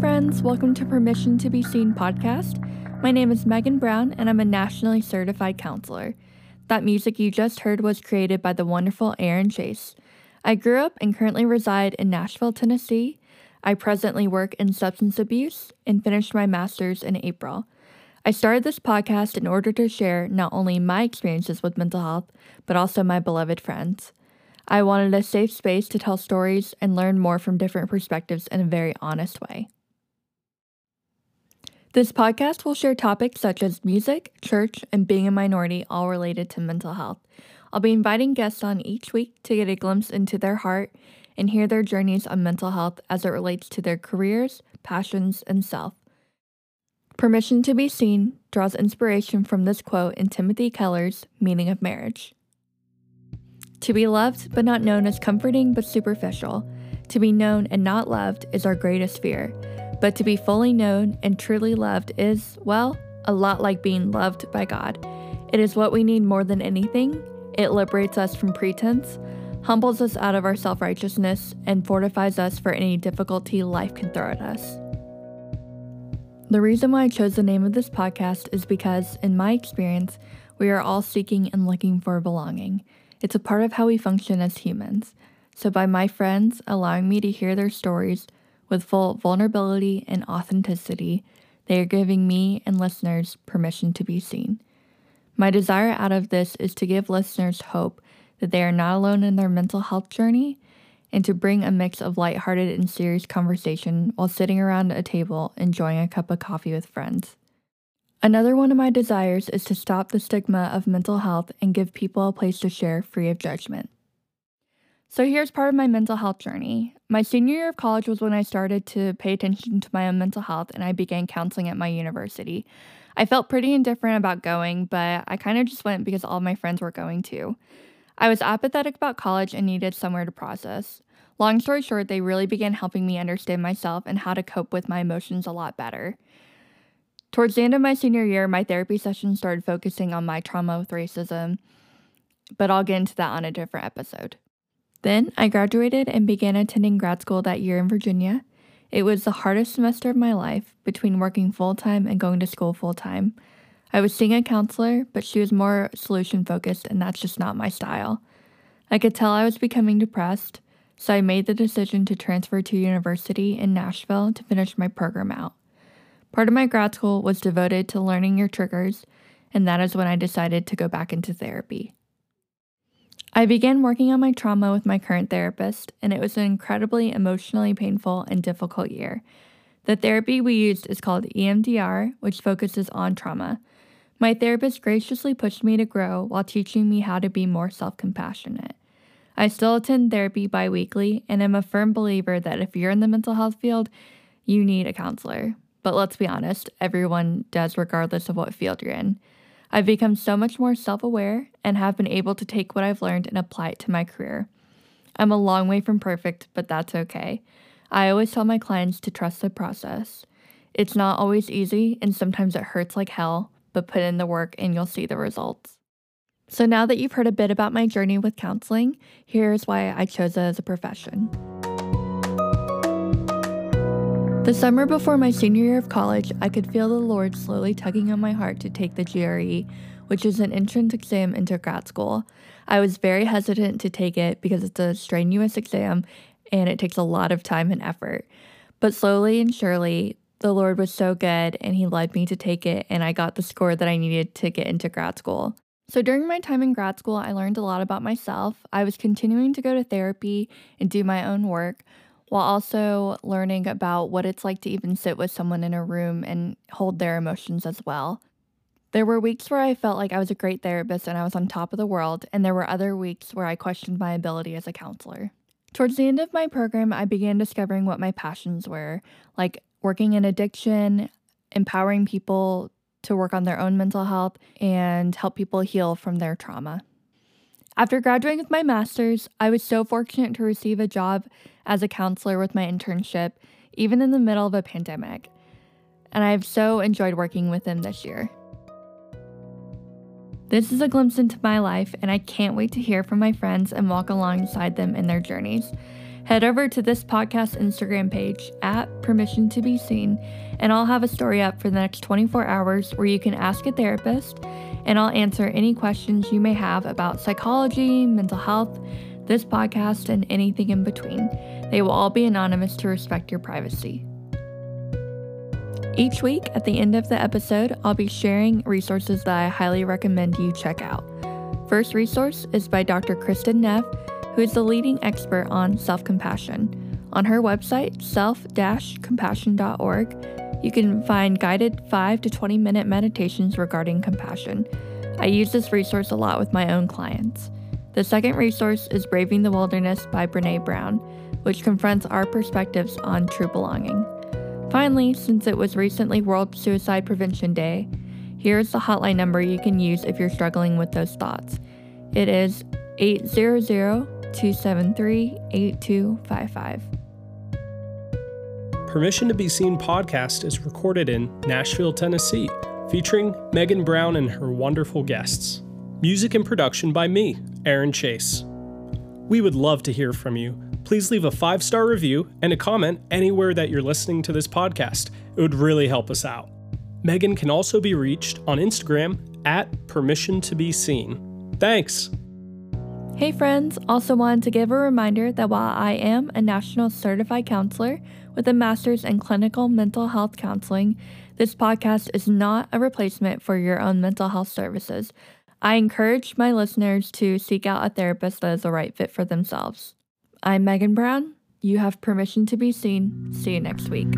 friends. Welcome to Permission to Be Seen podcast. My name is Megan Brown, and I'm a nationally certified counselor. That music you just heard was created by the wonderful Aaron Chase. I grew up and currently reside in Nashville, Tennessee. I presently work in substance abuse and finished my master's in April. I started this podcast in order to share not only my experiences with mental health, but also my beloved friends. I wanted a safe space to tell stories and learn more from different perspectives in a very honest way. This podcast will share topics such as music, church, and being a minority, all related to mental health. I'll be inviting guests on each week to get a glimpse into their heart and hear their journeys on mental health as it relates to their careers, passions, and self. Permission to be Seen draws inspiration from this quote in Timothy Keller's Meaning of Marriage. To be loved but not known is comforting but superficial. To be known and not loved is our greatest fear. But to be fully known and truly loved is, well, a lot like being loved by God. It is what we need more than anything. It liberates us from pretense, humbles us out of our self righteousness, and fortifies us for any difficulty life can throw at us. The reason why I chose the name of this podcast is because, in my experience, we are all seeking and looking for belonging. It's a part of how we function as humans. So, by my friends allowing me to hear their stories with full vulnerability and authenticity, they are giving me and listeners permission to be seen. My desire out of this is to give listeners hope that they are not alone in their mental health journey and to bring a mix of lighthearted and serious conversation while sitting around a table enjoying a cup of coffee with friends. Another one of my desires is to stop the stigma of mental health and give people a place to share free of judgment. So here's part of my mental health journey. My senior year of college was when I started to pay attention to my own mental health and I began counseling at my university. I felt pretty indifferent about going, but I kind of just went because all my friends were going too. I was apathetic about college and needed somewhere to process. Long story short, they really began helping me understand myself and how to cope with my emotions a lot better. Towards the end of my senior year, my therapy sessions started focusing on my trauma with racism, but I'll get into that on a different episode. Then I graduated and began attending grad school that year in Virginia. It was the hardest semester of my life between working full time and going to school full time. I was seeing a counselor, but she was more solution focused, and that's just not my style. I could tell I was becoming depressed, so I made the decision to transfer to university in Nashville to finish my program out. Part of my grad school was devoted to learning your triggers, and that is when I decided to go back into therapy. I began working on my trauma with my current therapist, and it was an incredibly emotionally painful and difficult year. The therapy we used is called EMDR, which focuses on trauma. My therapist graciously pushed me to grow while teaching me how to be more self compassionate. I still attend therapy bi weekly and am a firm believer that if you're in the mental health field, you need a counselor. But let's be honest, everyone does, regardless of what field you're in. I've become so much more self aware and have been able to take what I've learned and apply it to my career. I'm a long way from perfect, but that's okay. I always tell my clients to trust the process. It's not always easy, and sometimes it hurts like hell, but put in the work and you'll see the results. So, now that you've heard a bit about my journey with counseling, here's why I chose it as a profession. The summer before my senior year of college, I could feel the Lord slowly tugging on my heart to take the GRE, which is an entrance exam into grad school. I was very hesitant to take it because it's a strenuous exam and it takes a lot of time and effort. But slowly and surely, the Lord was so good and He led me to take it, and I got the score that I needed to get into grad school. So, during my time in grad school, I learned a lot about myself. I was continuing to go to therapy and do my own work, while also learning about what it's like to even sit with someone in a room and hold their emotions as well. There were weeks where I felt like I was a great therapist and I was on top of the world, and there were other weeks where I questioned my ability as a counselor. Towards the end of my program, I began discovering what my passions were, like working in addiction, empowering people to work on their own mental health, and help people heal from their trauma. After graduating with my master's, I was so fortunate to receive a job as a counselor with my internship, even in the middle of a pandemic. And I've so enjoyed working with them this year. This is a glimpse into my life, and I can't wait to hear from my friends and walk alongside them in their journeys. Head over to this podcast Instagram page at Permission to Be Seen, and I'll have a story up for the next 24 hours where you can ask a therapist, and I'll answer any questions you may have about psychology, mental health, this podcast, and anything in between. They will all be anonymous to respect your privacy. Each week, at the end of the episode, I'll be sharing resources that I highly recommend you check out. First resource is by Dr. Kristin Neff who is the leading expert on self compassion. On her website, self compassion.org, you can find guided 5 to 20 minute meditations regarding compassion. I use this resource a lot with my own clients. The second resource is Braving the Wilderness by Brene Brown, which confronts our perspectives on true belonging. Finally, since it was recently World Suicide Prevention Day, here is the hotline number you can use if you're struggling with those thoughts. It is 800 273 8255. Permission to Be Seen podcast is recorded in Nashville, Tennessee, featuring Megan Brown and her wonderful guests. Music and production by me, Aaron Chase. We would love to hear from you. Please leave a five star review and a comment anywhere that you're listening to this podcast. It would really help us out. Megan can also be reached on Instagram at Permission to Be Seen. Thanks. Hey friends, also wanted to give a reminder that while I am a national certified counselor with a master's in clinical mental health counseling, this podcast is not a replacement for your own mental health services. I encourage my listeners to seek out a therapist that is the right fit for themselves. I'm Megan Brown. You have permission to be seen. See you next week.